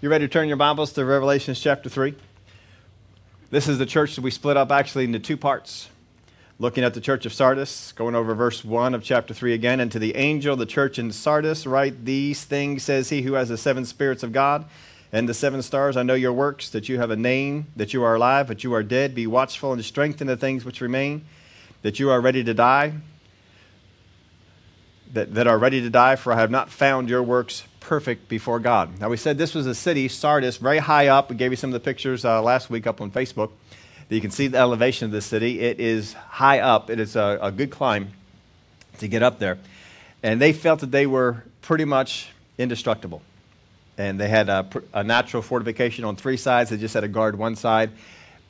You ready to turn your Bibles to Revelation chapter 3? This is the church that we split up actually into two parts. Looking at the church of Sardis, going over verse 1 of chapter 3 again. And to the angel the church in Sardis, write these things, says he who has the seven spirits of God and the seven stars. I know your works, that you have a name, that you are alive, but you are dead. Be watchful and strengthen the things which remain, that you are ready to die. That, that are ready to die, for I have not found your works perfect before God. Now, we said this was a city, Sardis, very high up. We gave you some of the pictures uh, last week up on Facebook. You can see the elevation of the city. It is high up, it is a, a good climb to get up there. And they felt that they were pretty much indestructible. And they had a, a natural fortification on three sides, they just had a guard one side.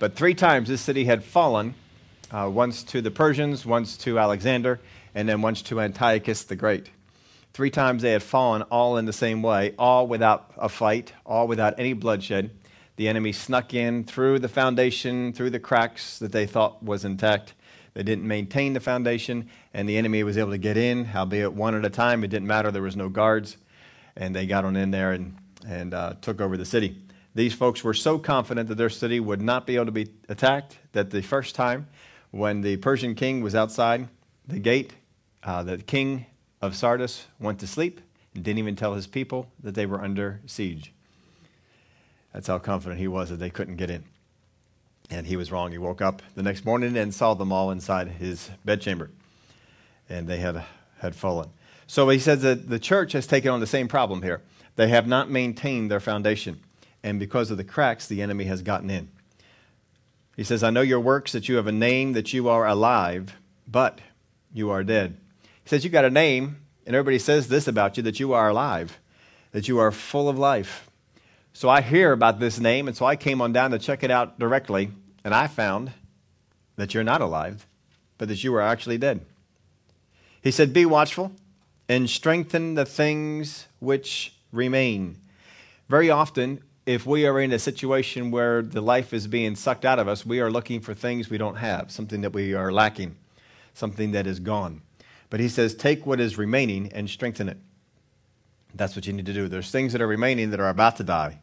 But three times this city had fallen uh, once to the Persians, once to Alexander, and then once to Antiochus the Great. Three times they had fallen, all in the same way, all without a fight, all without any bloodshed. The enemy snuck in through the foundation, through the cracks that they thought was intact. They didn't maintain the foundation, and the enemy was able to get in, albeit one at a time. It didn't matter, there was no guards. And they got on in there and, and uh, took over the city. These folks were so confident that their city would not be able to be attacked that the first time when the Persian king was outside the gate, uh, the king of Sardis went to sleep and didn't even tell his people that they were under siege. That's how confident he was that they couldn't get in. And he was wrong. He woke up the next morning and saw them all inside his bedchamber. And they had, had fallen. So he says that the church has taken on the same problem here. They have not maintained their foundation. And because of the cracks, the enemy has gotten in. He says, I know your works, that you have a name, that you are alive, but you are dead. He says, You got a name, and everybody says this about you that you are alive, that you are full of life. So I hear about this name, and so I came on down to check it out directly, and I found that you're not alive, but that you are actually dead. He said, Be watchful and strengthen the things which remain. Very often, if we are in a situation where the life is being sucked out of us, we are looking for things we don't have, something that we are lacking, something that is gone. But he says, take what is remaining and strengthen it. That's what you need to do. There's things that are remaining that are about to die,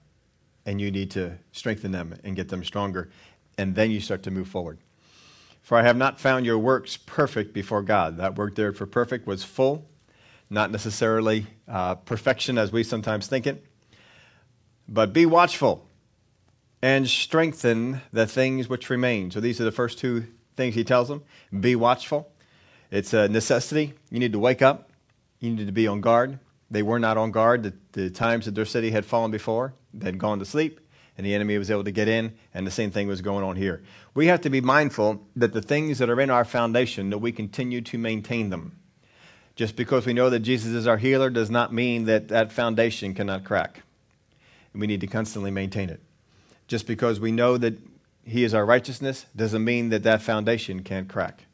and you need to strengthen them and get them stronger, and then you start to move forward. For I have not found your works perfect before God. That word there for perfect was full, not necessarily uh, perfection as we sometimes think it. But be watchful and strengthen the things which remain. So these are the first two things he tells them be watchful it's a necessity. You need to wake up. You need to be on guard. They were not on guard the, the times that their city had fallen before. They had gone to sleep, and the enemy was able to get in, and the same thing was going on here. We have to be mindful that the things that are in our foundation, that we continue to maintain them. Just because we know that Jesus is our healer does not mean that that foundation cannot crack. And we need to constantly maintain it. Just because we know that he is our righteousness doesn't mean that that foundation can't crack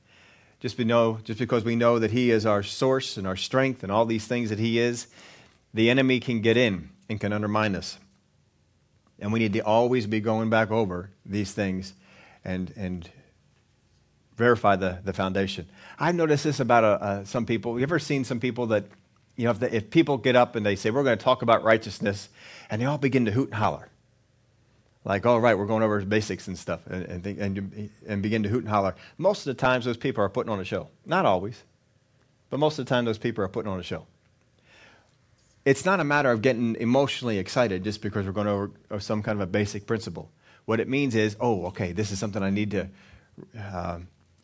just, we know, just because we know that He is our source and our strength and all these things that He is, the enemy can get in and can undermine us. And we need to always be going back over these things and, and verify the, the foundation. I've noticed this about uh, uh, some people. You ever seen some people that, you know, if, the, if people get up and they say, we're going to talk about righteousness, and they all begin to hoot and holler like, all right, we're going over basics and stuff, and, and, and, and begin to hoot and holler. Most of the times, those people are putting on a show. Not always, but most of the time, those people are putting on a show. It's not a matter of getting emotionally excited just because we're going over, over some kind of a basic principle. What it means is, oh, okay, this is something I need to uh,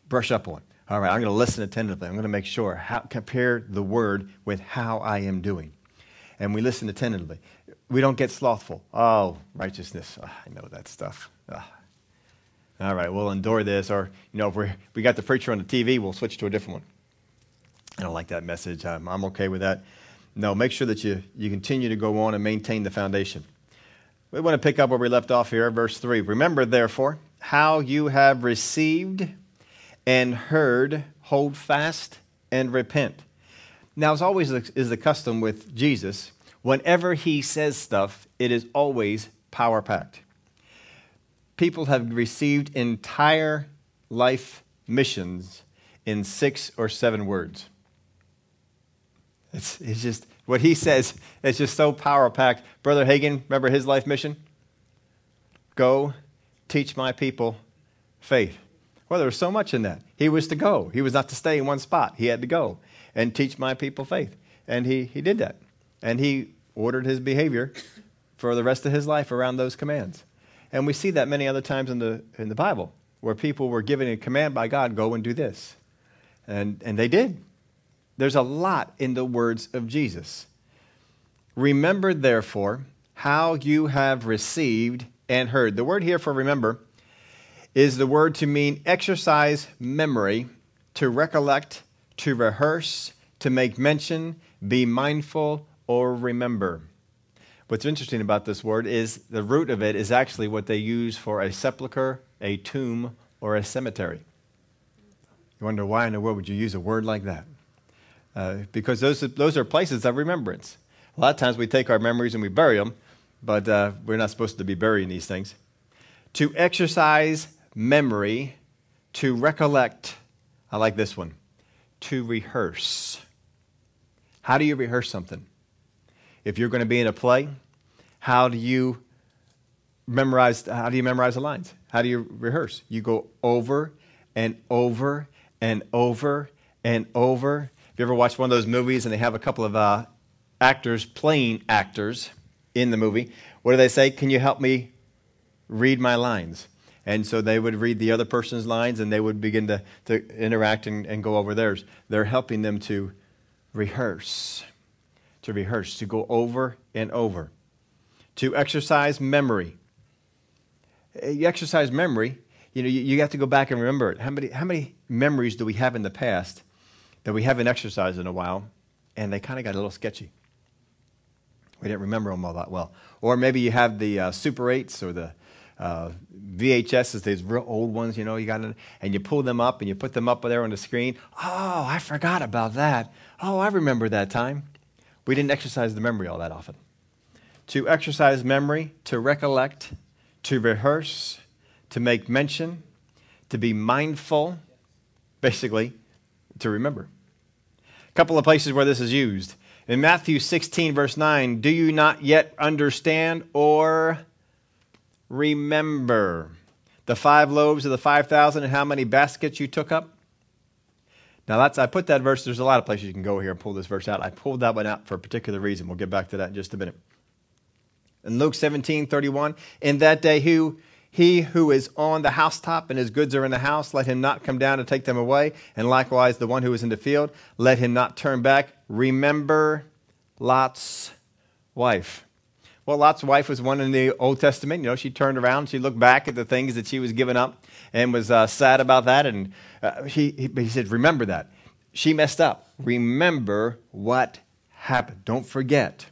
brush up on. All right, I'm going to listen attentively. I'm going to make sure, how, compare the word with how I am doing. And we listen attentively we don't get slothful. Oh, righteousness. Oh, I know that stuff. Oh. All right, we'll endure this. Or, you know, if we we got the preacher on the TV, we'll switch to a different one. I don't like that message. I'm, I'm okay with that. No, make sure that you, you continue to go on and maintain the foundation. We want to pick up where we left off here, verse 3. Remember, therefore, how you have received and heard, hold fast and repent. Now, as always is the custom with Jesus, Whenever he says stuff, it is always power packed. People have received entire life missions in six or seven words. It's, it's just What he says it's just so power packed. Brother Hagin, remember his life mission? Go teach my people faith. Well, there was so much in that. He was to go. He was not to stay in one spot. He had to go and teach my people faith. And he, he did that. And he ordered his behavior for the rest of his life around those commands. And we see that many other times in the, in the Bible where people were given a command by God go and do this. And, and they did. There's a lot in the words of Jesus. Remember, therefore, how you have received and heard. The word here for remember is the word to mean exercise memory, to recollect, to rehearse, to make mention, be mindful, or remember. What's interesting about this word is the root of it is actually what they use for a sepulcher, a tomb, or a cemetery. You wonder why in the world would you use a word like that? Uh, because those, those are places of remembrance. A lot of times we take our memories and we bury them, but uh, we're not supposed to be burying these things. To exercise memory, to recollect. I like this one. To rehearse. How do you rehearse something? If you're going to be in a play, how do you memorize how do you memorize the lines? How do you rehearse? You go over and over and over and over. Have you ever watched one of those movies and they have a couple of uh, actors playing actors in the movie? What do they say? Can you help me read my lines? And so they would read the other person's lines and they would begin to, to interact and, and go over theirs. They're helping them to rehearse, to rehearse, to go over and over, to exercise memory. You exercise memory, you know, you, you have to go back and remember it. How many, how many memories do we have in the past that we haven't exercised in a while and they kind of got a little sketchy? We didn't remember them all that well. Or maybe you have the uh, Super 8s or the uh, VHSs, these real old ones, you know, you got it, and you pull them up and you put them up there on the screen. Oh, I forgot about that. Oh, I remember that time. We didn't exercise the memory all that often. To exercise memory, to recollect, to rehearse, to make mention, to be mindful, basically, to remember. A couple of places where this is used. In Matthew 16, verse 9, do you not yet understand or remember the five loaves of the 5,000 and how many baskets you took up? Now, that's, I put that verse, there's a lot of places you can go here and pull this verse out. I pulled that one out for a particular reason. We'll get back to that in just a minute. In Luke 17, 31, in that day, who he who is on the housetop and his goods are in the house, let him not come down to take them away. And likewise, the one who is in the field, let him not turn back. Remember Lot's wife. Well, Lot's wife was one in the Old Testament. You know, she turned around, she looked back at the things that she was giving up and was uh, sad about that. And uh, he, he, he said, Remember that. She messed up. Remember what happened. Don't forget.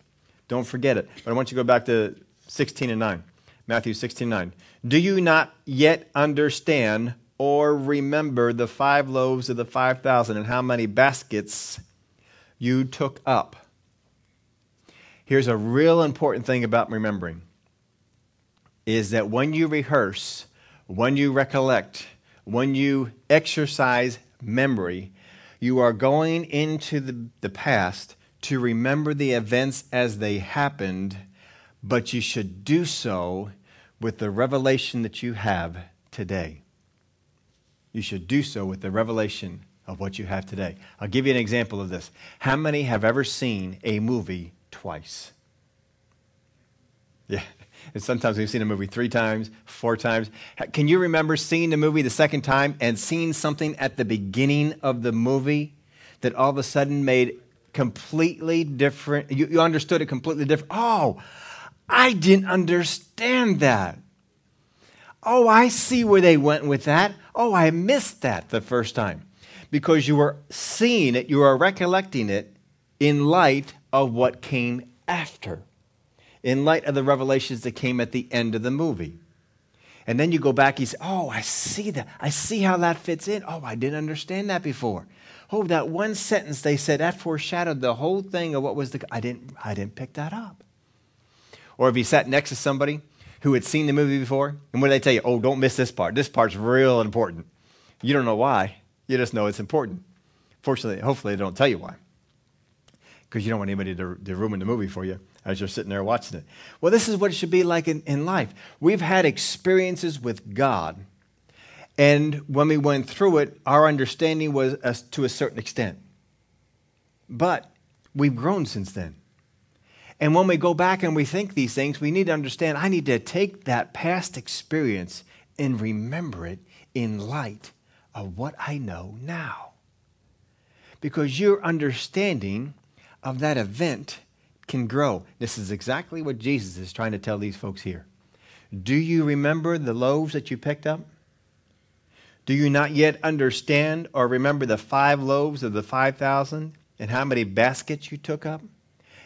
Don't forget it. But I want you to go back to 16 and 9. Matthew 16 9. Do you not yet understand or remember the five loaves of the 5,000 and how many baskets you took up? Here's a real important thing about remembering is that when you rehearse, when you recollect, when you exercise memory, you are going into the, the past to remember the events as they happened, but you should do so with the revelation that you have today. You should do so with the revelation of what you have today. I'll give you an example of this. How many have ever seen a movie twice. Yeah. And sometimes we've seen a movie three times, four times. Can you remember seeing the movie the second time and seeing something at the beginning of the movie that all of a sudden made completely different? You, you understood it completely different. Oh, I didn't understand that. Oh, I see where they went with that. Oh, I missed that the first time. Because you were seeing it, you were recollecting it in light of what came after, in light of the revelations that came at the end of the movie. And then you go back, you say, Oh, I see that. I see how that fits in. Oh, I didn't understand that before. Oh, that one sentence they said that foreshadowed the whole thing of what was the. I didn't, I didn't pick that up. Or if you sat next to somebody who had seen the movie before, and when they tell you, Oh, don't miss this part, this part's real important. You don't know why, you just know it's important. Fortunately, hopefully, they don't tell you why. Because you don't want anybody to, to ruin the movie for you as you're sitting there watching it. Well, this is what it should be like in, in life. We've had experiences with God, and when we went through it, our understanding was as, to a certain extent. But we've grown since then. And when we go back and we think these things, we need to understand I need to take that past experience and remember it in light of what I know now. Because your understanding of that event can grow. This is exactly what Jesus is trying to tell these folks here. Do you remember the loaves that you picked up? Do you not yet understand or remember the five loaves of the 5,000 and how many baskets you took up?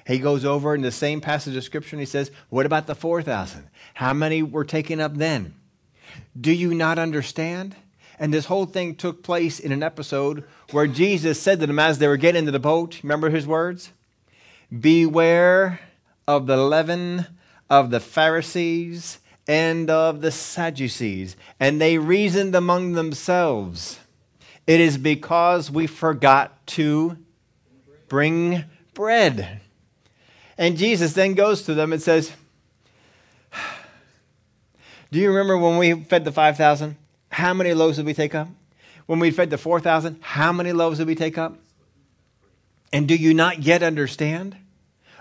He goes over in the same passage of Scripture and he says, What about the 4,000? How many were taken up then? Do you not understand? And this whole thing took place in an episode where Jesus said to them as they were getting into the boat, remember his words? Beware of the leaven of the Pharisees and of the Sadducees. And they reasoned among themselves. It is because we forgot to bring bread. And Jesus then goes to them and says, Do you remember when we fed the 5,000? How many loaves did we take up? When we fed the 4,000, how many loaves did we take up? And do you not yet understand?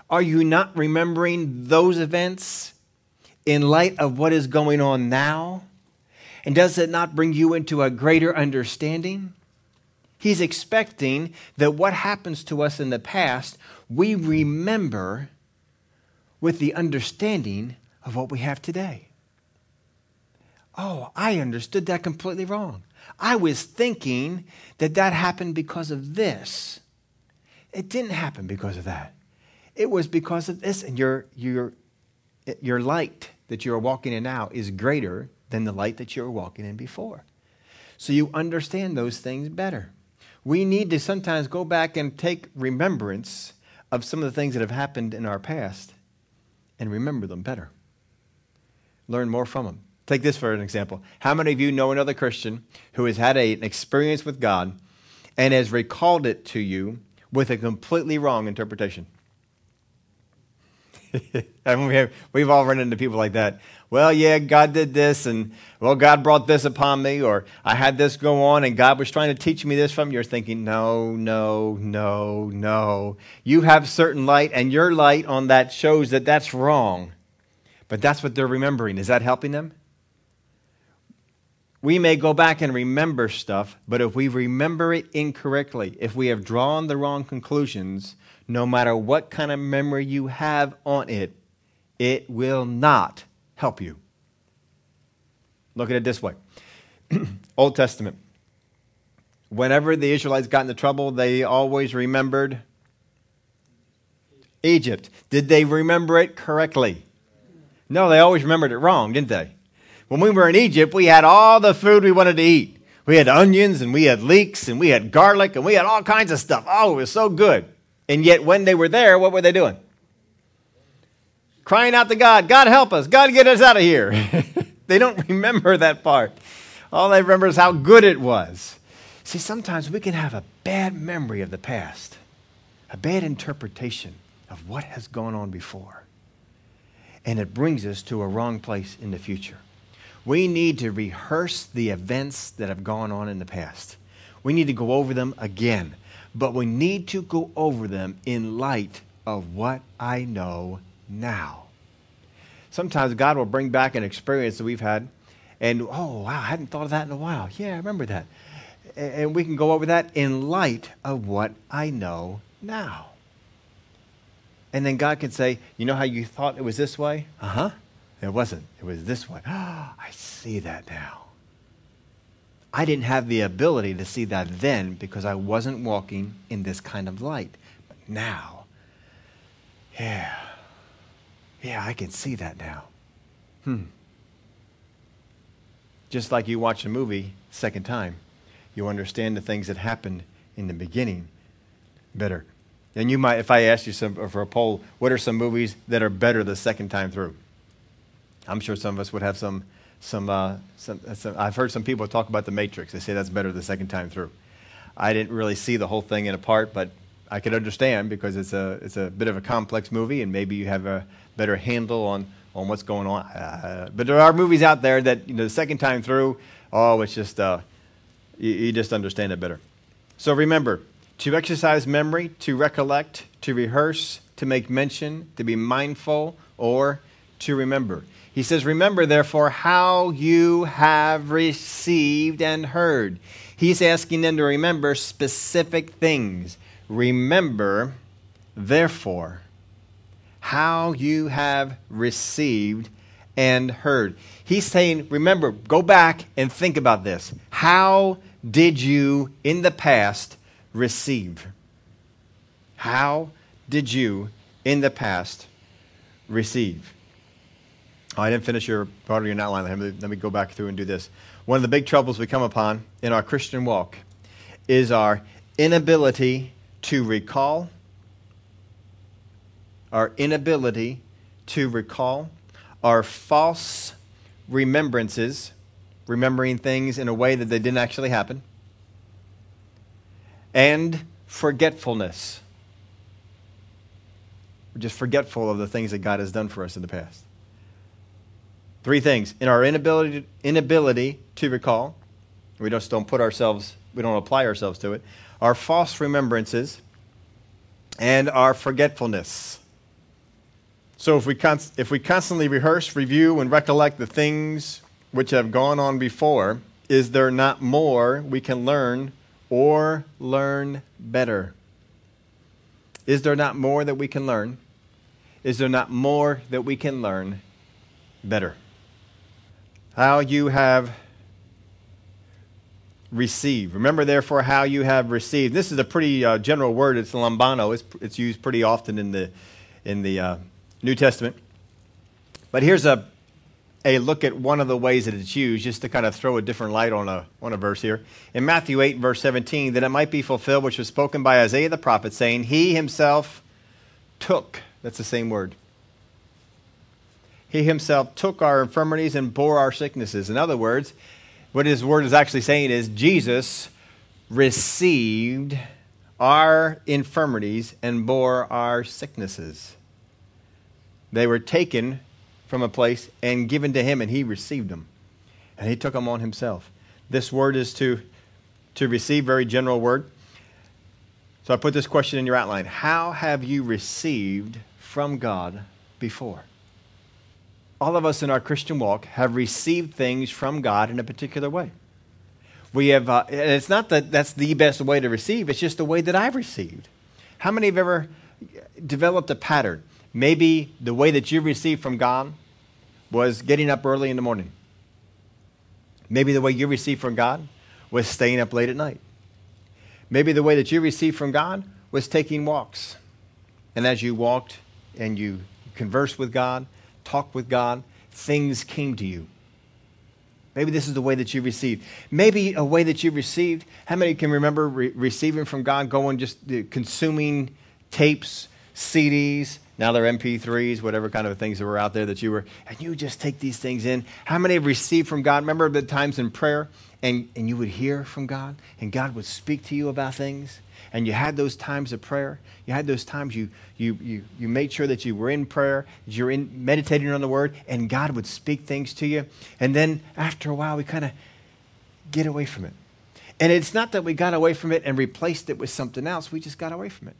Are you not remembering those events in light of what is going on now? And does it not bring you into a greater understanding? He's expecting that what happens to us in the past, we remember with the understanding of what we have today. Oh, I understood that completely wrong. I was thinking that that happened because of this. It didn't happen because of that. It was because of this. And your, your, your light that you're walking in now is greater than the light that you were walking in before. So you understand those things better. We need to sometimes go back and take remembrance of some of the things that have happened in our past and remember them better. Learn more from them. Take this for an example. How many of you know another Christian who has had a, an experience with God and has recalled it to you with a completely wrong interpretation. We have, we've all run into people like that. Well, yeah, God did this, and well, God brought this upon me, or I had this go on, and God was trying to teach me this from. You're thinking, no, no, no, no. You have certain light, and your light on that shows that that's wrong. But that's what they're remembering. Is that helping them? We may go back and remember stuff, but if we remember it incorrectly, if we have drawn the wrong conclusions, no matter what kind of memory you have on it, it will not help you. Look at it this way Old Testament. Whenever the Israelites got into trouble, they always remembered Egypt. Did they remember it correctly? No, they always remembered it wrong, didn't they? When we were in Egypt, we had all the food we wanted to eat. We had onions and we had leeks and we had garlic and we had all kinds of stuff. Oh, it was so good. And yet, when they were there, what were they doing? Crying out to God, God help us, God get us out of here. they don't remember that part. All they remember is how good it was. See, sometimes we can have a bad memory of the past, a bad interpretation of what has gone on before. And it brings us to a wrong place in the future. We need to rehearse the events that have gone on in the past. We need to go over them again, but we need to go over them in light of what I know now. Sometimes God will bring back an experience that we've had, and oh, wow, I hadn't thought of that in a while. Yeah, I remember that. And we can go over that in light of what I know now. And then God can say, You know how you thought it was this way? Uh huh. It wasn't. It was this one. Oh, I see that now. I didn't have the ability to see that then because I wasn't walking in this kind of light. But now, yeah, yeah, I can see that now. Hmm. Just like you watch a movie second time, you understand the things that happened in the beginning better. And you might, if I asked you some, for a poll, what are some movies that are better the second time through? I'm sure some of us would have some, some, uh, some, some, I've heard some people talk about the Matrix. They say that's better the second time through. I didn't really see the whole thing in a part, but I could understand because it's a, it's a bit of a complex movie and maybe you have a better handle on, on what's going on. Uh, but there are movies out there that, you know, the second time through, oh, it's just, uh, you, you just understand it better. So remember, to exercise memory, to recollect, to rehearse, to make mention, to be mindful, or to remember. He says, Remember, therefore, how you have received and heard. He's asking them to remember specific things. Remember, therefore, how you have received and heard. He's saying, Remember, go back and think about this. How did you in the past receive? How did you in the past receive? Oh, I didn't finish your part of your outline. Let me, let me go back through and do this. One of the big troubles we come upon in our Christian walk is our inability to recall, our inability to recall, our false remembrances, remembering things in a way that they didn't actually happen, and forgetfulness. We're just forgetful of the things that God has done for us in the past. Three things. In our inability, inability to recall, we just don't put ourselves, we don't apply ourselves to it, our false remembrances, and our forgetfulness. So if we, const- if we constantly rehearse, review, and recollect the things which have gone on before, is there not more we can learn or learn better? Is there not more that we can learn? Is there not more that we can learn better? How you have received. Remember, therefore, how you have received. This is a pretty uh, general word. It's lambano. It's, it's used pretty often in the, in the uh, New Testament. But here's a, a look at one of the ways that it's used, just to kind of throw a different light on a, on a verse here. In Matthew 8, verse 17, that it might be fulfilled, which was spoken by Isaiah the prophet, saying, He himself took, that's the same word, he himself took our infirmities and bore our sicknesses. In other words, what his word is actually saying is Jesus received our infirmities and bore our sicknesses. They were taken from a place and given to him, and he received them. And he took them on himself. This word is to, to receive, very general word. So I put this question in your outline How have you received from God before? All of us in our Christian walk have received things from God in a particular way. We have, uh, it's not that that's the best way to receive, it's just the way that I've received. How many have ever developed a pattern? Maybe the way that you received from God was getting up early in the morning. Maybe the way you received from God was staying up late at night. Maybe the way that you received from God was taking walks. And as you walked and you conversed with God, talked with God, things came to you. Maybe this is the way that you received. Maybe a way that you received. How many can remember re- receiving from God, going just uh, consuming tapes, CDs, now they're MP3s, whatever kind of things that were out there that you were, and you just take these things in. How many have received from God? Remember the times in prayer and, and you would hear from God and God would speak to you about things? and you had those times of prayer. You had those times you, you, you, you made sure that you were in prayer, you're in meditating on the word, and God would speak things to you. And then after a while, we kind of get away from it. And it's not that we got away from it and replaced it with something else, we just got away from it.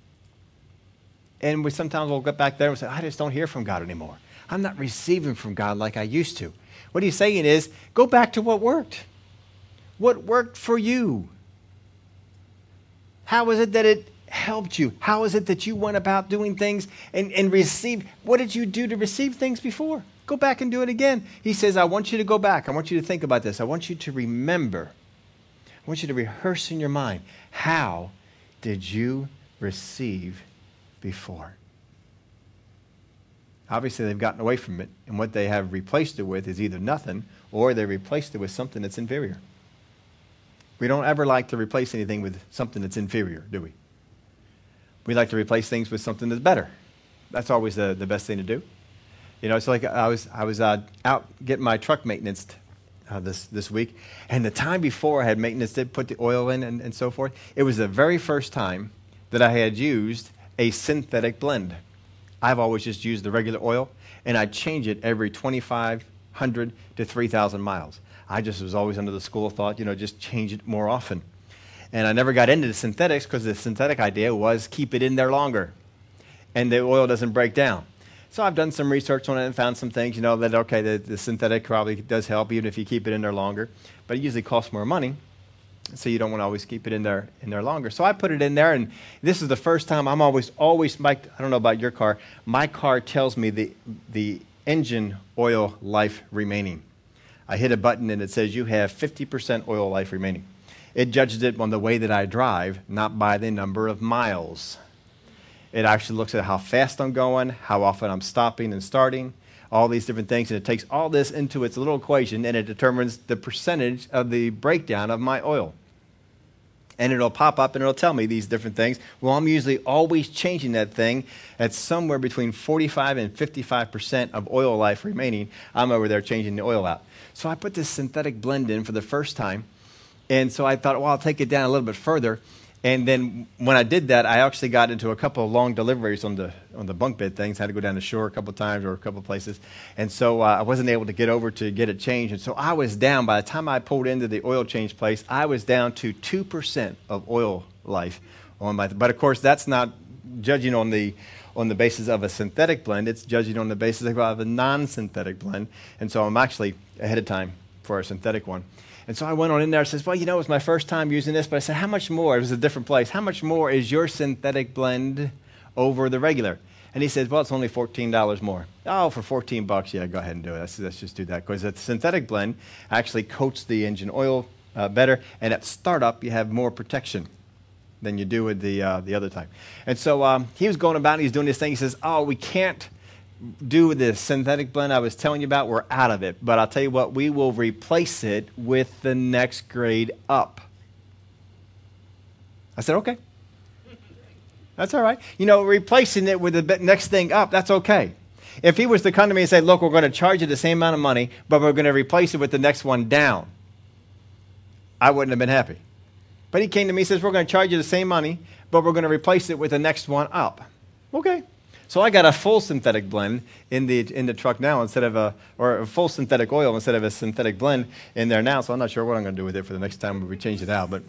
And we sometimes we'll get back there and say, I just don't hear from God anymore. I'm not receiving from God like I used to. What he's saying is, go back to what worked. What worked for you? How is it that it helped you? How is it that you went about doing things and, and received? What did you do to receive things before? Go back and do it again. He says, I want you to go back. I want you to think about this. I want you to remember. I want you to rehearse in your mind. How did you receive before? Obviously, they've gotten away from it, and what they have replaced it with is either nothing or they replaced it with something that's inferior. We don't ever like to replace anything with something that's inferior, do we? We like to replace things with something that's better. That's always the, the best thing to do. You know, it's like I was, I was uh, out getting my truck maintenance uh, this, this week, and the time before I had maintenance, did put the oil in and, and so forth, it was the very first time that I had used a synthetic blend. I've always just used the regular oil, and I change it every 2,500 to 3,000 miles. I just was always under the school of thought, you know, just change it more often. And I never got into the synthetics because the synthetic idea was keep it in there longer, and the oil doesn't break down. So I've done some research on it and found some things, you know, that okay, the, the synthetic probably does help even if you keep it in there longer, but it usually costs more money so you don't want to always keep it in there in there longer. So I put it in there, and this is the first time I'm always always Mike. I don't know about your car. My car tells me the the engine oil life remaining. I hit a button and it says you have 50% oil life remaining. It judges it on the way that I drive, not by the number of miles. It actually looks at how fast I'm going, how often I'm stopping and starting, all these different things, and it takes all this into its little equation and it determines the percentage of the breakdown of my oil and it'll pop up and it'll tell me these different things. Well, I'm usually always changing that thing at somewhere between 45 and 55% of oil life remaining. I'm over there changing the oil out. So I put this synthetic blend in for the first time. And so I thought, well, I'll take it down a little bit further. And then when I did that, I actually got into a couple of long deliveries on the on the bunk bed things. I had to go down the shore a couple of times or a couple of places, and so uh, I wasn't able to get over to get it changed. And so I was down. By the time I pulled into the oil change place, I was down to two percent of oil life on my. But of course, that's not judging on the on the basis of a synthetic blend. It's judging on the basis of a non-synthetic blend. And so I'm actually ahead of time for a synthetic one. And so I went on in there and says, Well, you know, it was my first time using this, but I said, How much more? It was a different place. How much more is your synthetic blend over the regular? And he said, Well, it's only $14 more. Oh, for 14 bucks, yeah, go ahead and do it. Let's, let's just do that. Because the synthetic blend actually coats the engine oil uh, better, and at startup, you have more protection than you do with the, uh, the other type. And so um, he was going about, and he's doing this thing. He says, Oh, we can't do with the synthetic blend I was telling you about, we're out of it. But I'll tell you what, we will replace it with the next grade up. I said, okay. That's all right. You know, replacing it with the next thing up, that's okay. If he was to come to me and say, look, we're going to charge you the same amount of money, but we're going to replace it with the next one down, I wouldn't have been happy. But he came to me and says, we're going to charge you the same money, but we're going to replace it with the next one up. Okay. So I got a full synthetic blend in the, in the truck now instead of a, or a full synthetic oil instead of a synthetic blend in there now. So I'm not sure what I'm going to do with it for the next time we change it out. But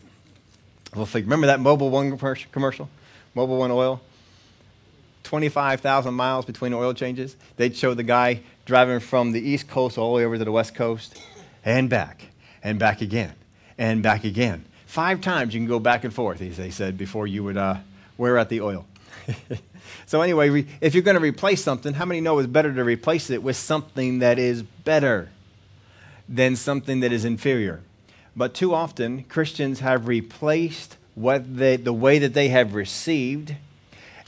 we'll figure. Remember that Mobil One commercial? Mobil One Oil? 25,000 miles between oil changes. They'd show the guy driving from the East Coast all the way over to the West Coast and back and back again and back again. Five times you can go back and forth, as they said, before you would uh, wear out the oil. So, anyway, if you're going to replace something, how many know it's better to replace it with something that is better than something that is inferior? But too often, Christians have replaced what they, the way that they have received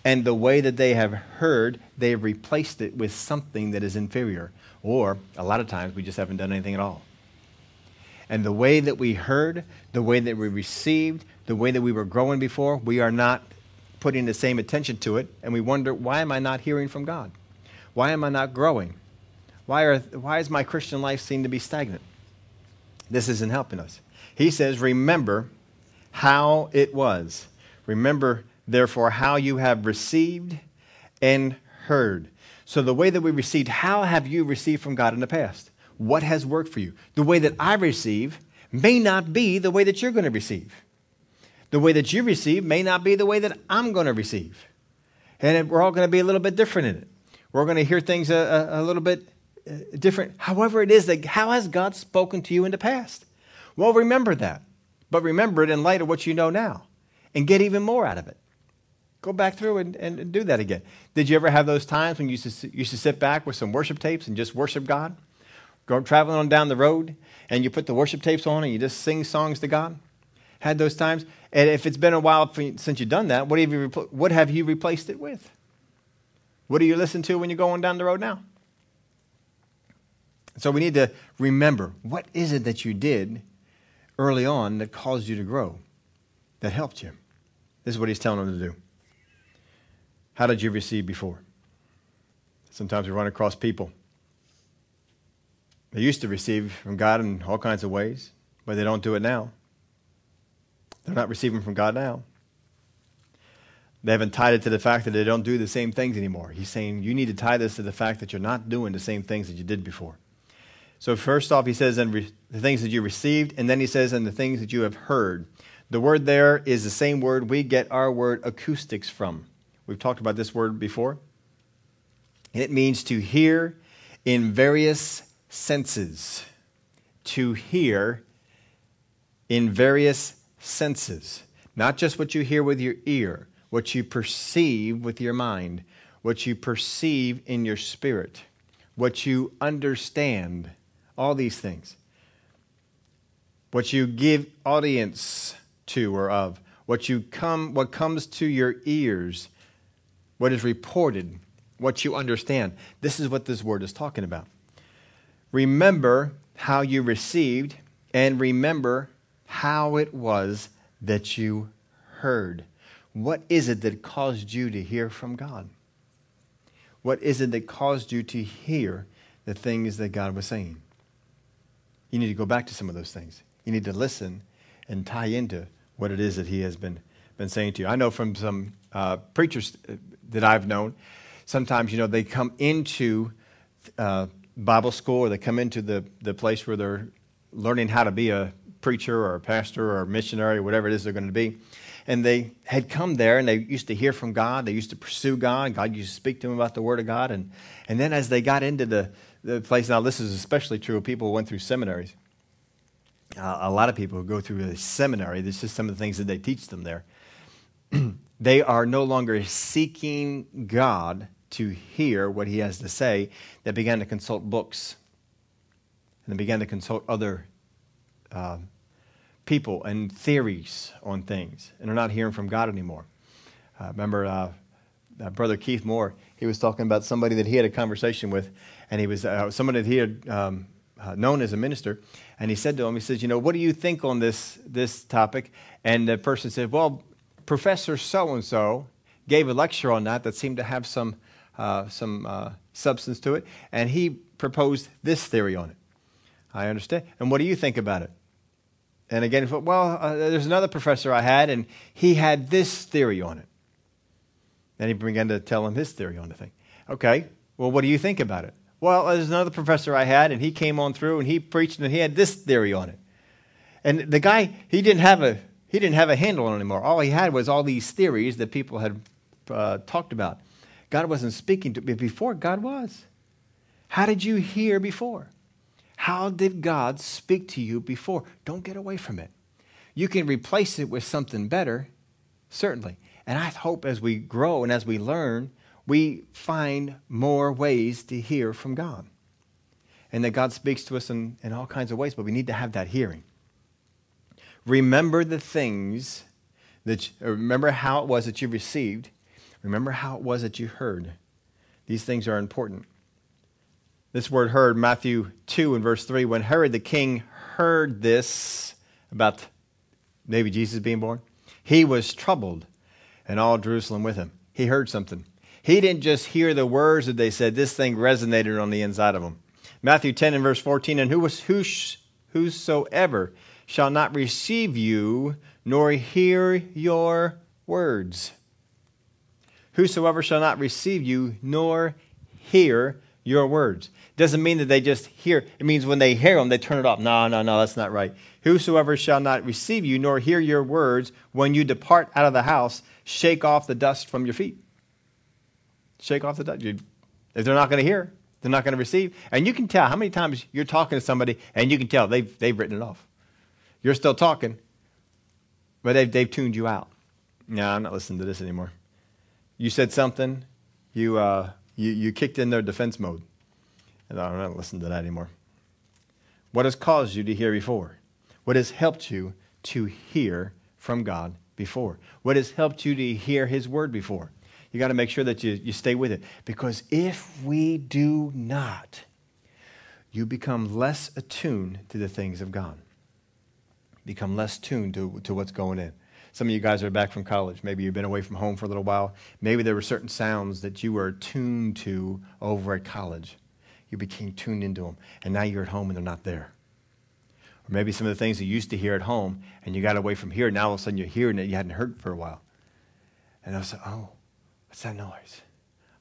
and the way that they have heard, they have replaced it with something that is inferior. Or a lot of times, we just haven't done anything at all. And the way that we heard, the way that we received, the way that we were growing before, we are not putting the same attention to it, and we wonder, why am I not hearing from God? Why am I not growing? Why, are, why is my Christian life seem to be stagnant? This isn't helping us. He says, Remember how it was. Remember, therefore, how you have received and heard. So, the way that we received, how have you received from God in the past? What has worked for you? The way that I receive may not be the way that you're going to receive the way that you receive may not be the way that I'm going to receive. And we're all going to be a little bit different in it. We're going to hear things a, a, a little bit uh, different. However, it is that how has God spoken to you in the past? Well, remember that. But remember it in light of what you know now and get even more out of it. Go back through and, and do that again. Did you ever have those times when you used to, used to sit back with some worship tapes and just worship God? Go traveling on down the road and you put the worship tapes on and you just sing songs to God? Had those times? And if it's been a while since you've done that, what have you, repl- what have you replaced it with? What do you listen to when you're going down the road now? So we need to remember what is it that you did early on that caused you to grow, that helped you? This is what he's telling them to do. How did you receive before? Sometimes we run across people. They used to receive from God in all kinds of ways, but they don't do it now. They're not receiving from God now. They haven't tied it to the fact that they don't do the same things anymore. He's saying you need to tie this to the fact that you're not doing the same things that you did before. So, first off, he says, and re- the things that you received, and then he says, and the things that you have heard. The word there is the same word we get our word acoustics from. We've talked about this word before. It means to hear in various senses. To hear in various senses. Not just what you hear with your ear, what you perceive with your mind, what you perceive in your spirit, what you understand, all these things. What you give audience to or of, what you come what comes to your ears, what is reported, what you understand. This is what this word is talking about. Remember how you received and remember how it was that you heard. What is it that caused you to hear from God? What is it that caused you to hear the things that God was saying? You need to go back to some of those things. You need to listen and tie into what it is that He has been, been saying to you. I know from some uh, preachers that I've known, sometimes, you know, they come into uh, Bible school or they come into the, the place where they're learning how to be a preacher or a pastor or a missionary or whatever it is they're going to be and they had come there and they used to hear from God. They used to pursue God. God used to speak to them about the Word of God. And, and then as they got into the, the place, now this is especially true of people who went through seminaries. Uh, a lot of people who go through a seminary, this is some of the things that they teach them there. they are no longer seeking God to hear what He has to say. They began to consult books and they began to consult other uh, people and theories on things, and they're not hearing from God anymore. Uh, remember, uh, uh, Brother Keith Moore, he was talking about somebody that he had a conversation with, and he was uh, somebody that he had um, uh, known as a minister, and he said to him, he says, you know, what do you think on this, this topic? And the person said, well, Professor so-and-so gave a lecture on that that seemed to have some, uh, some substance to it, and he proposed this theory on it. I understand. And what do you think about it? And again, well, uh, there's another professor I had, and he had this theory on it. Then he began to tell him his theory on the thing. Okay, well, what do you think about it? Well, there's another professor I had, and he came on through, and he preached, and he had this theory on it. And the guy, he didn't have a he didn't have a handle on it anymore. All he had was all these theories that people had uh, talked about. God wasn't speaking to me before. God was. How did you hear before? How did God speak to you before? Don't get away from it. You can replace it with something better, certainly. And I hope as we grow and as we learn, we find more ways to hear from God. And that God speaks to us in, in all kinds of ways, but we need to have that hearing. Remember the things that, you, remember how it was that you received. Remember how it was that you heard. These things are important. This word heard, Matthew 2 and verse 3, when Herod the king heard this about maybe Jesus being born, he was troubled, and all Jerusalem with him. He heard something. He didn't just hear the words that they said, this thing resonated on the inside of him. Matthew 10 and verse 14, and who was, whosoever shall not receive you, nor hear your words. Whosoever shall not receive you, nor hear your words. Doesn't mean that they just hear. It means when they hear them, they turn it off. No, no, no, that's not right. Whosoever shall not receive you nor hear your words when you depart out of the house, shake off the dust from your feet. Shake off the dust. If they're not going to hear, they're not going to receive. And you can tell how many times you're talking to somebody and you can tell they've, they've written it off. You're still talking, but they've, they've tuned you out. No, I'm not listening to this anymore. You said something, you, uh, you, you kicked in their defense mode. And I don't listen to that anymore. What has caused you to hear before? What has helped you to hear from God before? What has helped you to hear His word before? You got to make sure that you, you stay with it. Because if we do not, you become less attuned to the things of God. Become less tuned to, to what's going in. Some of you guys are back from college. Maybe you've been away from home for a little while. Maybe there were certain sounds that you were tuned to over at college. You became tuned into them, and now you're at home and they're not there. Or maybe some of the things you used to hear at home and you got away from here, now all of a sudden you're hearing it you hadn't heard for a while. And I was like, oh, what's that noise?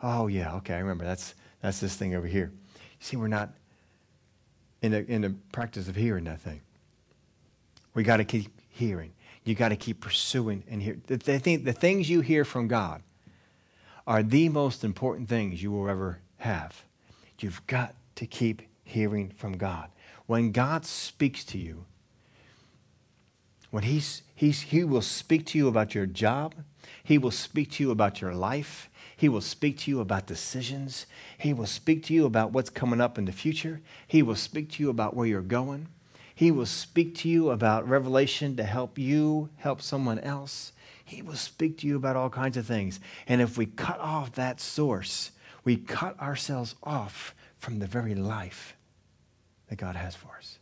Oh, yeah, okay, I remember. That's, that's this thing over here. You see, we're not in the, in the practice of hearing that thing. We got to keep hearing. You got to keep pursuing and hear. The, the, the things you hear from God are the most important things you will ever have. You've got to keep hearing from God. When God speaks to you, when he's, he's, He will speak to you about your job, He will speak to you about your life, He will speak to you about decisions, He will speak to you about what's coming up in the future, He will speak to you about where you're going. He will speak to you about revelation to help you help someone else. He will speak to you about all kinds of things. And if we cut off that source, we cut ourselves off from the very life that God has for us.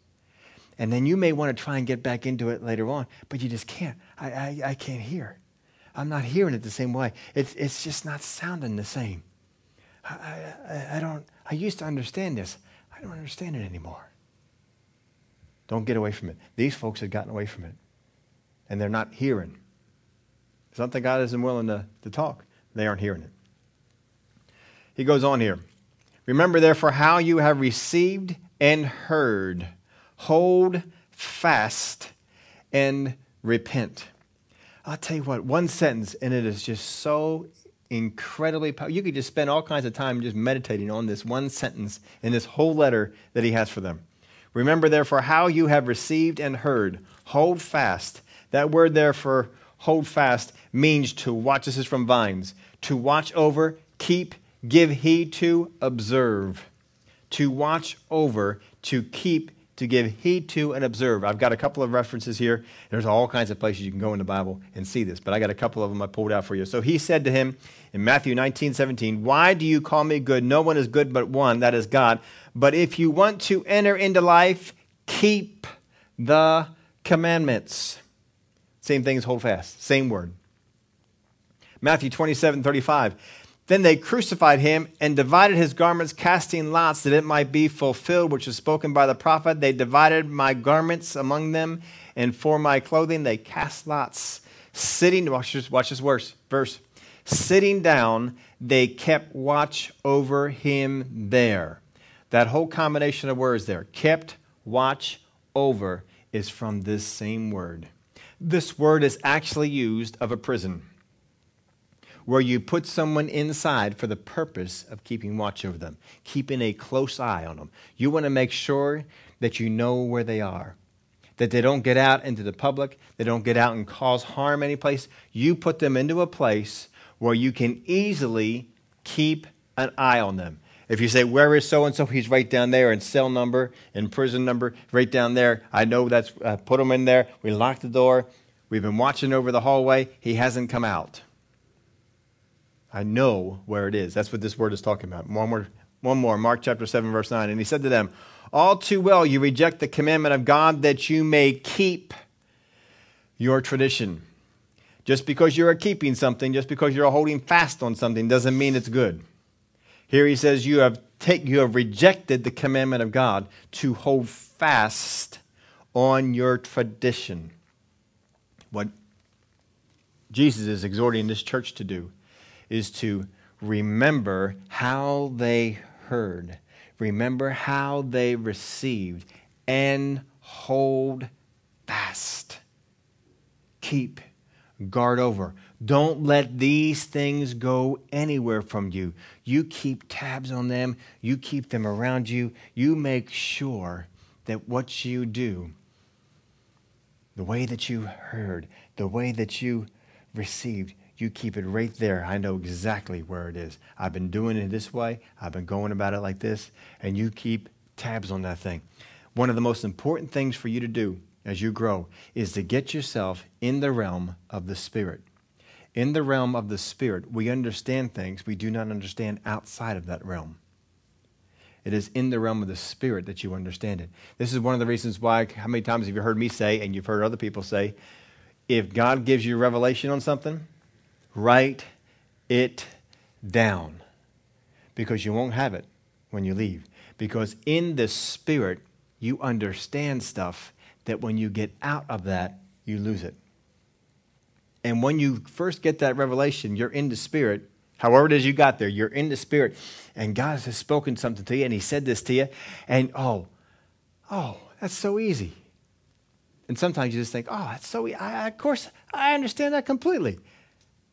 And then you may want to try and get back into it later on, but you just can't. I, I, I can't hear. I'm not hearing it the same way. It's, it's just not sounding the same. I, I, I don't, I used to understand this. I don't understand it anymore. Don't get away from it. These folks had gotten away from it, and they're not hearing. Something God isn't willing to, to talk. They aren't hearing it. He goes on here. Remember, therefore, how you have received and heard. Hold fast and repent. I'll tell you what, one sentence, and it is just so incredibly powerful. You could just spend all kinds of time just meditating on this one sentence in this whole letter that he has for them. Remember, therefore, how you have received and heard. Hold fast. That word there for hold fast means to watch. This is from Vines. To watch over, keep, give heed to, observe. To watch over, to keep, to give heed to, and observe. I've got a couple of references here. There's all kinds of places you can go in the Bible and see this, but I got a couple of them I pulled out for you. So he said to him in Matthew 19, 17, Why do you call me good? No one is good but one, that is God. But if you want to enter into life, keep the commandments. Same thing as hold fast, same word. Matthew 27, 35. Then they crucified him and divided his garments, casting lots that it might be fulfilled, which was spoken by the prophet. They divided my garments among them, and for my clothing they cast lots. Sitting, watch this, watch this verse, verse. Sitting down, they kept watch over him there. That whole combination of words there, kept watch over, is from this same word. This word is actually used of a prison where you put someone inside for the purpose of keeping watch over them, keeping a close eye on them. You want to make sure that you know where they are, that they don't get out into the public, they don't get out and cause harm any place. You put them into a place where you can easily keep an eye on them. If you say, Where is so and so? He's right down there, and cell number and prison number right down there. I know that's, uh, put him in there. We locked the door. We've been watching over the hallway. He hasn't come out. I know where it is. That's what this word is talking about. One more, one more, Mark chapter 7, verse 9. And he said to them, All too well you reject the commandment of God that you may keep your tradition. Just because you're keeping something, just because you're holding fast on something, doesn't mean it's good. Here he says, You have, take, you have rejected the commandment of God to hold fast on your tradition. What Jesus is exhorting this church to do is to remember how they heard, remember how they received, and hold fast. Keep guard over. Don't let these things go anywhere from you. You keep tabs on them, you keep them around you. You make sure that what you do, the way that you heard, the way that you received, you keep it right there. I know exactly where it is. I've been doing it this way, I've been going about it like this, and you keep tabs on that thing. One of the most important things for you to do as you grow is to get yourself in the realm of the Spirit. In the realm of the Spirit, we understand things we do not understand outside of that realm. It is in the realm of the Spirit that you understand it. This is one of the reasons why, how many times have you heard me say, and you've heard other people say, if God gives you revelation on something, write it down because you won't have it when you leave. Because in the Spirit, you understand stuff that when you get out of that, you lose it. And when you first get that revelation, you're in the spirit. However it is you got there, you're in the spirit, and God has spoken something to you, and He said this to you, and oh, oh, that's so easy. And sometimes you just think, oh, that's so easy. I, of course, I understand that completely.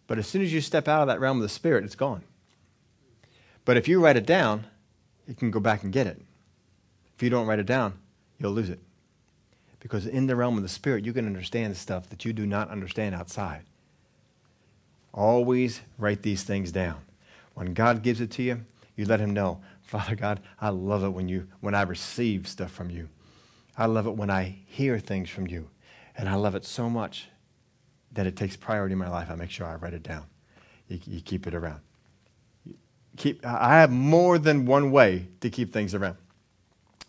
But as soon as you step out of that realm of the spirit, it's gone. But if you write it down, you can go back and get it. If you don't write it down, you'll lose it. Because in the realm of the Spirit, you can understand stuff that you do not understand outside. Always write these things down. When God gives it to you, you let him know, Father God, I love it when you when I receive stuff from you. I love it when I hear things from you. And I love it so much that it takes priority in my life. I make sure I write it down. You, you keep it around. keep, I have more than one way to keep things around,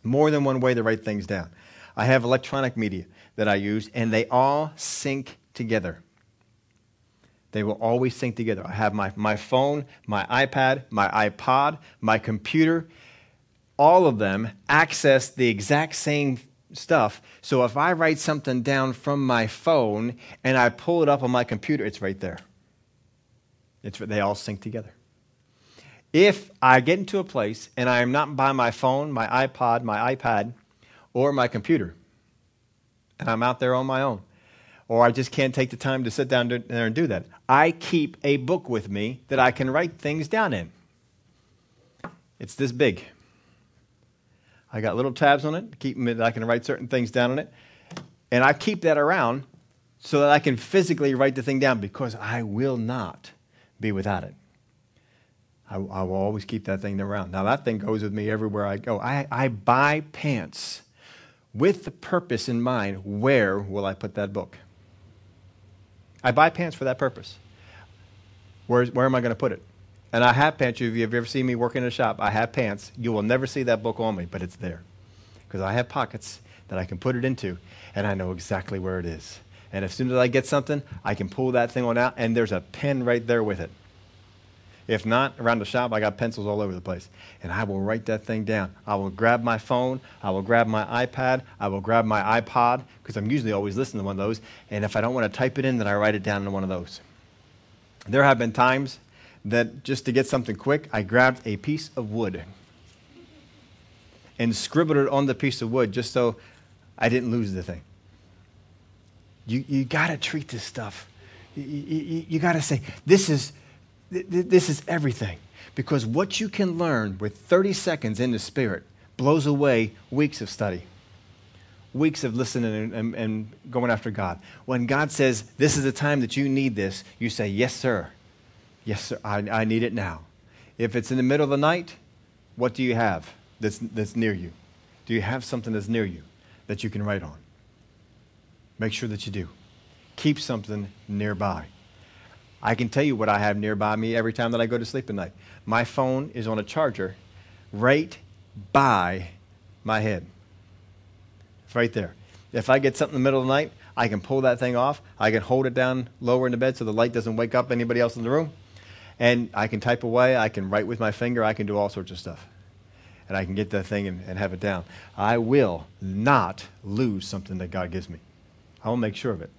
more than one way to write things down. I have electronic media that I use, and they all sync together. They will always sync together. I have my, my phone, my iPad, my iPod, my computer. All of them access the exact same stuff. So if I write something down from my phone and I pull it up on my computer, it's right there. It's, they all sync together. If I get into a place and I am not by my phone, my iPod, my iPad, or my computer, and I'm out there on my own. Or I just can't take the time to sit down there and do that. I keep a book with me that I can write things down in. It's this big. I got little tabs on it, keep that I can write certain things down on it. And I keep that around so that I can physically write the thing down because I will not be without it. I, I will always keep that thing around. Now, that thing goes with me everywhere I go. I, I buy pants with the purpose in mind where will I put that book? I buy pants for that purpose. Where, where am I going to put it? And I have pants. If you've ever seen me work in a shop, I have pants. You will never see that book on me, but it's there. Because I have pockets that I can put it into, and I know exactly where it is. And as soon as I get something, I can pull that thing on out, and there's a pen right there with it. If not, around the shop, I got pencils all over the place. And I will write that thing down. I will grab my phone. I will grab my iPad. I will grab my iPod, because I'm usually always listening to one of those. And if I don't want to type it in, then I write it down in one of those. There have been times that just to get something quick, I grabbed a piece of wood and scribbled it on the piece of wood just so I didn't lose the thing. You, you got to treat this stuff. You, you, you got to say, this is this is everything. Because what you can learn with 30 seconds in the Spirit blows away weeks of study, weeks of listening and, and, and, going after God. When God says, This is the time that you need this, you say, Yes, sir. Yes, sir. I, I need it now. If it's in the middle of the night, what do you have that's, that's near you? Do you have something that's near you that you can write on? Make sure that you do. Keep something nearby. I can tell you what I have nearby me every time that I go to sleep at night. My phone is on a charger right by my head. It's right there. If I get something in the middle of the night, I can pull that thing off. I can hold it down lower in the bed so the light doesn't wake up anybody else in the room. And I can type away. I can write with my finger. I can do all sorts of stuff. And I can get that thing and, and have it down. I will not lose something that God gives me. I will make sure of it.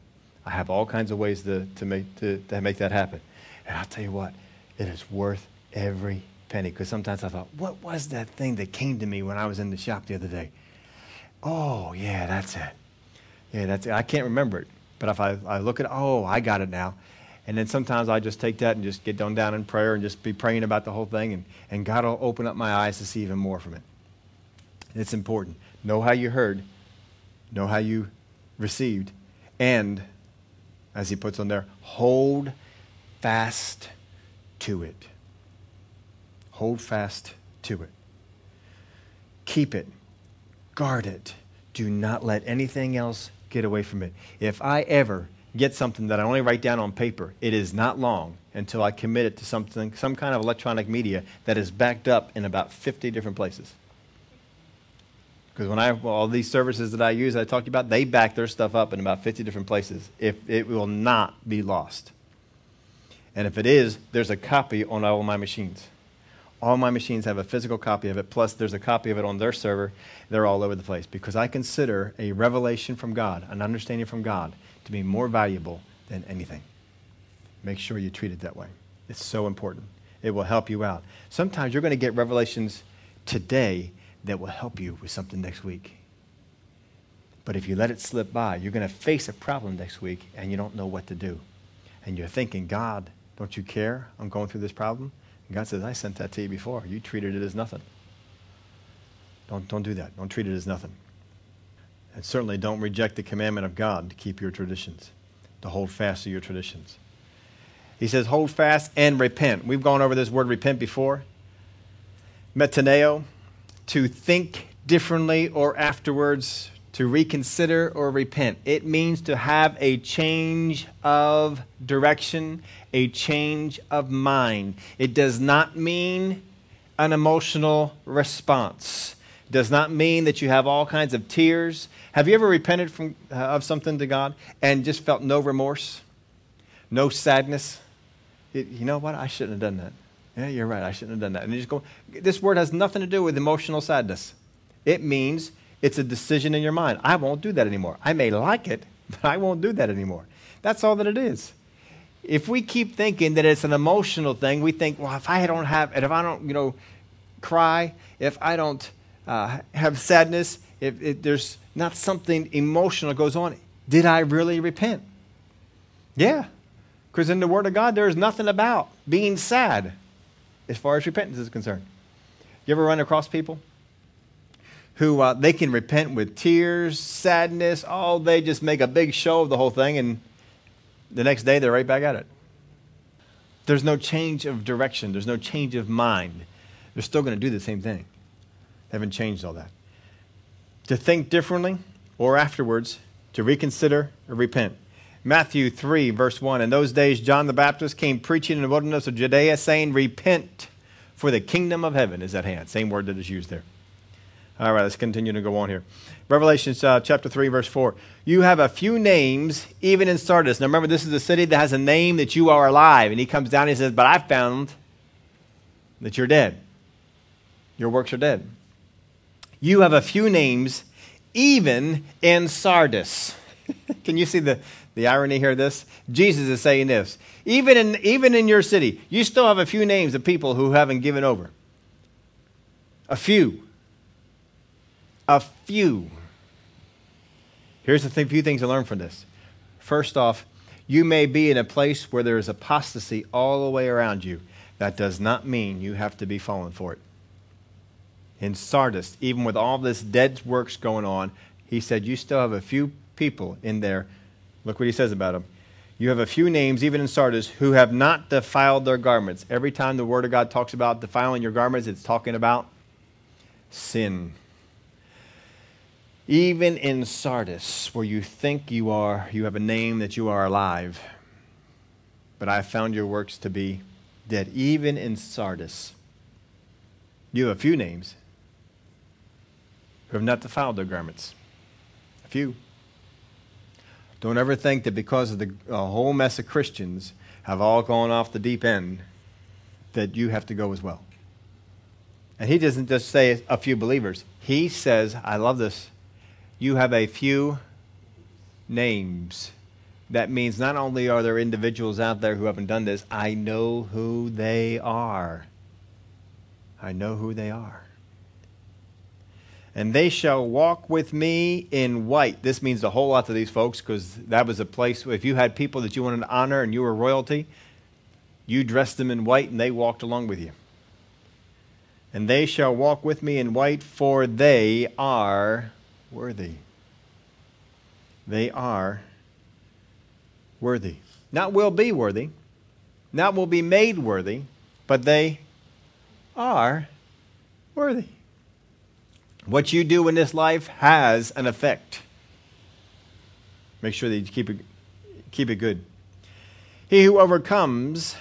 I have all kinds of ways to, to, make, to, to make that happen. And I'll tell you what, it is worth every penny. Because sometimes I thought, what was that thing that came to me when I was in the shop the other day? Oh, yeah, that's it. Yeah, that's it. I can't remember it. But if I, I look at oh, I got it now. And then sometimes I just take that and just get down down in prayer and just be praying about the whole thing. And, and God will open up my eyes to see even more from it. It's important. Know how you heard, know how you received, and as he puts on there, hold fast to it. Hold fast to it. Keep it. Guard it. Do not let anything else get away from it. If I ever get something that I only write down on paper, it is not long until I commit it to something, some kind of electronic media that is backed up in about 50 different places. Because when I well, all these services that I use, I talked about, they back their stuff up in about 50 different places. If it will not be lost, and if it is, there's a copy on all my machines. All my machines have a physical copy of it. Plus, there's a copy of it on their server. They're all over the place because I consider a revelation from God, an understanding from God, to be more valuable than anything. Make sure you treat it that way. It's so important. It will help you out. Sometimes you're going to get revelations today that will help you with something next week. But if you let it slip by, you're going to face a problem next week and you don't know what to do. And you're thinking, God, don't you care? I'm going through this problem. God says, I sent that to you before. You treated it as nothing. Don't, don't do that. Don't treat it as nothing. And certainly don't reject the commandment of God to keep your traditions, to hold fast to your traditions. He says, hold fast and repent. We've gone over this word repent before. Metanoeo, to think differently or afterwards, to reconsider or repent. It means to have a change of direction, a change of mind. It does not mean an emotional response. It does not mean that you have all kinds of tears. Have you ever repented from, uh, of something to God and just felt no remorse, no sadness? It, you know what? I shouldn't have done that. Yeah, you're right. I shouldn't have done that. And you just go, this word has nothing to do with emotional sadness. It means it's a decision in your mind. I won't do that anymore. I may like it, but I won't do that anymore. That's all that it is. If we keep thinking that it's an emotional thing, we think, well, if I don't have, and if I don't, you know, cry, if I don't uh, have sadness, if, if there's not something emotional goes on, did I really repent? Yeah, because in the Word of God, there is nothing about being sad as far as repentance is concerned. You ever run across people who uh, they can repent with tears, sadness, oh, they just make a big show of the whole thing, and the next day they're right back at it. There's no change of direction, there's no change of mind. They're still going to do the same thing. They haven't changed all that. To think differently or afterwards, to reconsider or repent. Matthew 3, verse 1 In those days, John the Baptist came preaching in the wilderness of Judea, saying, Repent, for the kingdom of heaven is at hand. Same word that is used there. All right, let's continue to go on here. Revelation uh, chapter 3, verse 4. You have a few names, even in Sardis. Now remember, this is a city that has a name that you are alive. And he comes down and he says, But I found that you're dead. Your works are dead. You have a few names, even in Sardis. Can you see the, the irony here of this? Jesus is saying this. Even in, even in your city, you still have a few names of people who haven't given over. A few a few. Here's the few things to learn from this. First off, you may be in a place where there is apostasy all the way around you. That does not mean you have to be falling for it. In Sardis, even with all this dead works going on, he said, You still have a few people in there. Look what he says about them. You have a few names, even in Sardis, who have not defiled their garments. Every time the Word of God talks about defiling your garments, it's talking about sin. Even in Sardis, where you think you are, you have a name that you are alive, but I have found your works to be dead. Even in Sardis, you have a few names who have not defiled their garments. A few. Don't ever think that because of the whole mess of Christians have all gone off the deep end, that you have to go as well. And he doesn't just say a few believers. He says, I love this you have a few names. That means not only are there individuals out there who haven't done this, I know who they are. I know who they are. And they shall walk with me in white. This means a whole lot to these folks because that was a place, if you had people that you wanted to honor and you were royalty, you dressed them in white and they walked along with you. And they shall walk with me in white, for they are worthy. They are worthy. Not will be worthy, not will be made worthy, but they are worthy. What you do in this life has an effect. Make sure that you keep it, keep it good. He who overcomes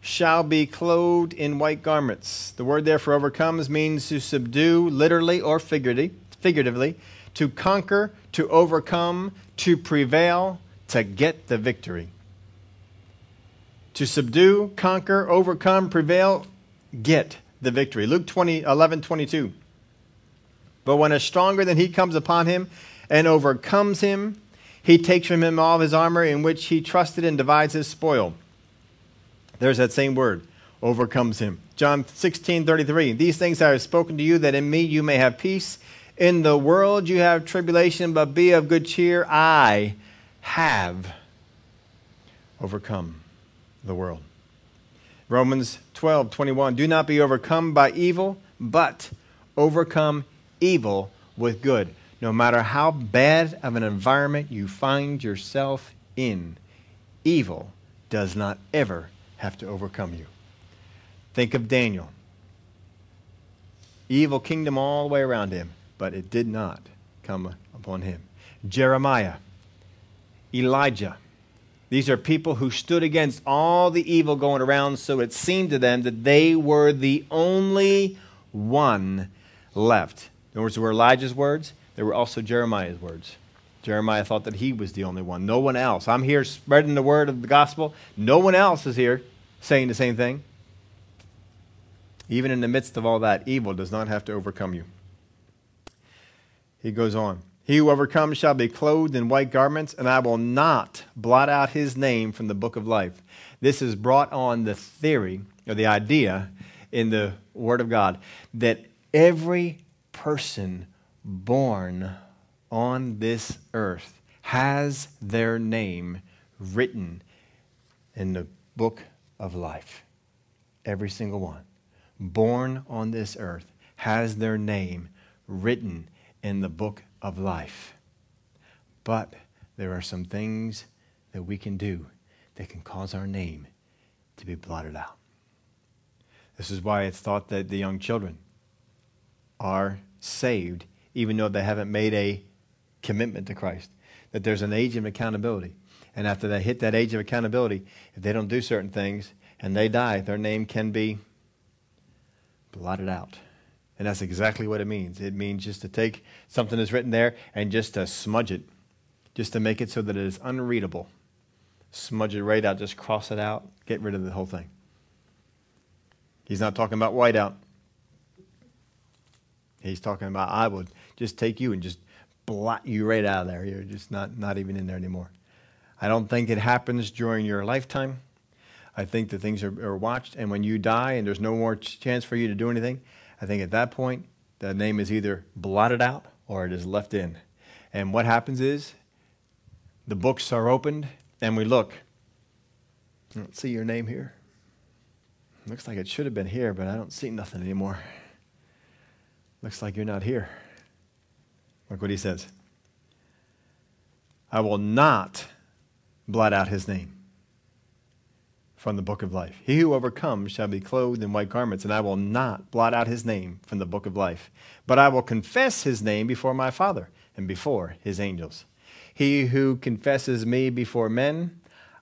shall be clothed in white garments. The word there for overcomes means to subdue, literally or figuratively figuratively, to conquer, to overcome, to prevail, to get the victory. To subdue, conquer, overcome, prevail, get the victory. Luke 20, 11, 22. But when a stronger than he comes upon him and overcomes him, He takes from him all his armor in which he trusted and divides his spoil. There's that same word, overcomes him. John 16, 33. These things I have spoken to you, that in me you may have peace. In the world you have tribulation, but be of good cheer. I have overcome the world. Romans 12, 21. Do not be overcome by evil, but overcome evil with good. No matter how bad of an environment you find yourself in, evil does not ever have to overcome you. Think of Daniel. Evil kingdom all the way around him, but it did not come upon him. Jeremiah, Elijah. These are people who stood against all the evil going around, so it seemed to them that they were the only one left. In other words, were Elijah's words, there were also Jeremiah's words. Jeremiah thought that he was the only one, no one else. I'm here spreading the word of the gospel. No one else is here saying the same thing. Even in the midst of all that, evil does not have to overcome you. He goes on. He who overcomes shall be clothed in white garments, and I will not blot out his name from the book of life. This is brought on the theory or the idea in the Word of God that every person born on this earth has their name written in the book of life. Every single one born on this earth has their name written in the book of life. But there are some things that we can do that can cause our name to be blotted out. This is why it's thought that the young children are saved even though they haven't made a commitment to Christ. That there's an age of accountability. And after they hit that age of accountability, if they don't do certain things and they die, their name can be blotted out. And that's exactly what it means. It means just to take something that's written there and just to smudge it, just to make it so that it is unreadable. Smudge it right out, just cross it out, get rid of the whole thing. He's not talking about whiteout. He's talking about I would just take you and just blot you right out of there. You're just not, not even in there anymore. I don't think it happens during your lifetime. I think the things are, are watched, and when you die and there's no more ch- chance for you to do anything, I think at that point, the name is either blotted out or it is left in. And what happens is the books are opened and we look. I don't see your name here. Looks like it should have been here, but I don't see nothing anymore. Looks like you're not here. Look what he says. I will not blot out his name from the book of life. He who overcomes shall be clothed in white garments, and I will not blot out his name from the book of life. But I will confess his name before my Father and before his angels. He who confesses me before men,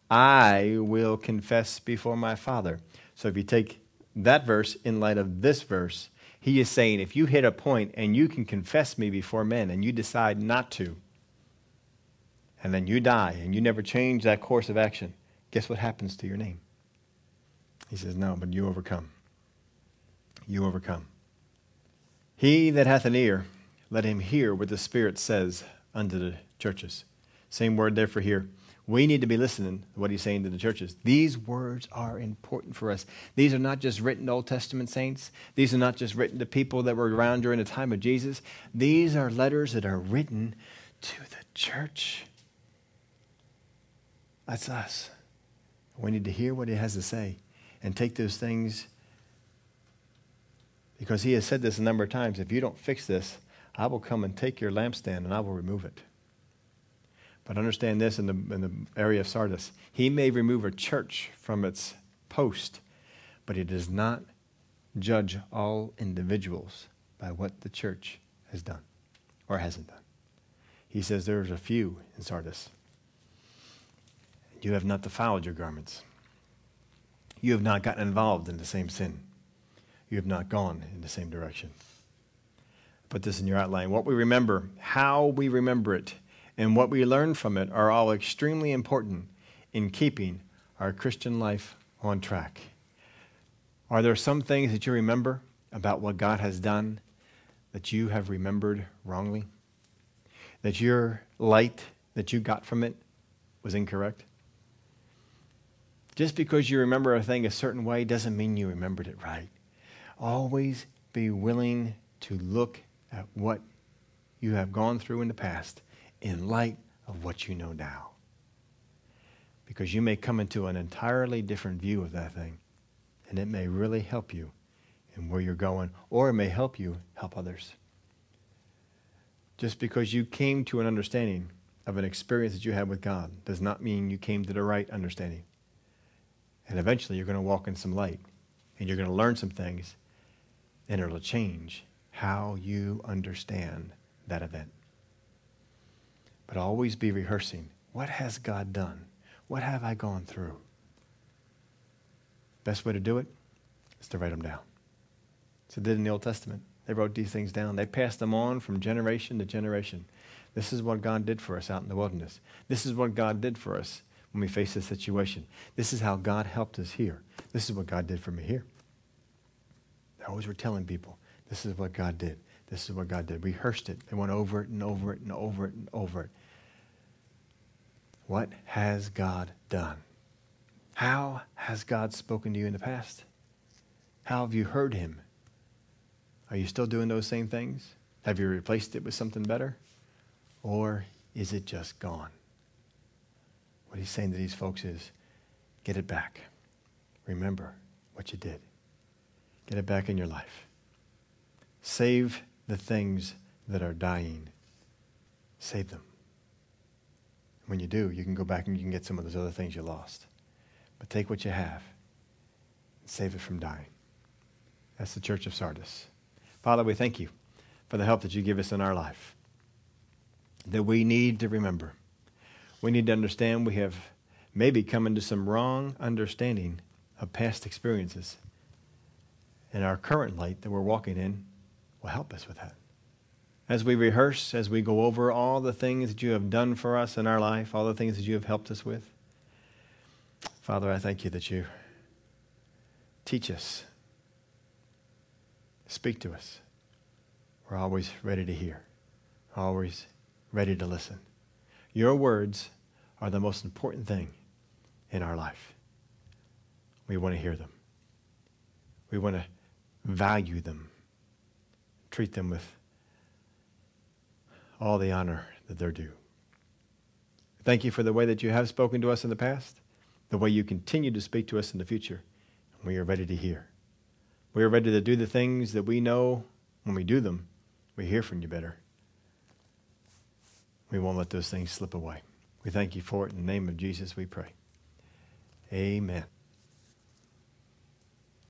I will confess before my Father. So if you take that verse in light of this verse, he is saying if you hit a point and you can confess me before men and you decide not to, and then you die and you never change that course of action, guess what happens to your name? He says, No, but you overcome. You overcome. He that hath an ear, let him hear what the Spirit says unto the churches. Same word there for hear. We need to be listening to what he's saying to the churches. These words are important for us. These are not just written to Old Testament saints. These are not just written to people that were around during the time of Jesus. These are letters that are written to the church. That's us. We need to hear what he has to say and take those things because he has said this a number of times if you don't fix this, I will come and take your lampstand and I will remove it. But understand this in the, in the area of Sardis. He may remove a church from its post, but he does not judge all individuals by what the church has done or hasn't done. He says there's a few in Sardis. You have not defiled your garments. You have not gotten involved in the same sin. You have not gone in the same direction. Put this in your outline. What we remember, how we remember it, and what we learn from it are all extremely important in keeping our Christian life on track. Are there some things that you remember about what God has done that you have remembered wrongly? That your light that you got from it was incorrect? Just because you remember a thing a certain way doesn't mean you remembered it right. Always be willing to look at what you have gone through in the past in light of what you know now. Because you may come into an entirely different view of that thing, and it may really help you in where you're going, or it may help you help others. Just because you came to an understanding of an experience that you had with God does not mean you came to the right understanding. And eventually you're going to walk in some light and you're going to learn some things and it'll change how you understand that event. But always be rehearsing what has God done? What have I gone through? Best way to do it is to write them down. So did in the Old Testament. They wrote these things down. They passed them on from generation to generation. This is what God did for us out in the wilderness. This is what God did for us when we face this situation. This is how God helped us here. This is what God did for me here. They always were telling people, this is what God did. This is what God did. Rehearsed it. They went over it and over it and over it and over it. What has God done? How has God spoken to you in the past? How have you heard him? Are you still doing those same things? Have you replaced it with something better? Or is it just gone? What he's saying to these folks is get it back. Remember what you did. Get it back in your life. Save the things that are dying. Save them. When you do, you can go back and you can get some of those other things you lost. But take what you have and save it from dying. That's the church of Sardis. Father, we thank you for the help that you give us in our life. That we need to remember. We need to understand we have maybe come into some wrong understanding of past experiences. And our current light that we're walking in will help us with that. As we rehearse, as we go over all the things that you have done for us in our life, all the things that you have helped us with, Father, I thank you that you teach us, speak to us. We're always ready to hear, always ready to listen. Your words are the most important thing in our life. We want to hear them. We want to value them, treat them with all the honor that they're due. Thank you for the way that you have spoken to us in the past, the way you continue to speak to us in the future, we are ready to hear. We are ready to do the things that we know when we do them, we hear from you better. We won't let those things slip away. We thank you for it. In the name of Jesus, we pray. Amen.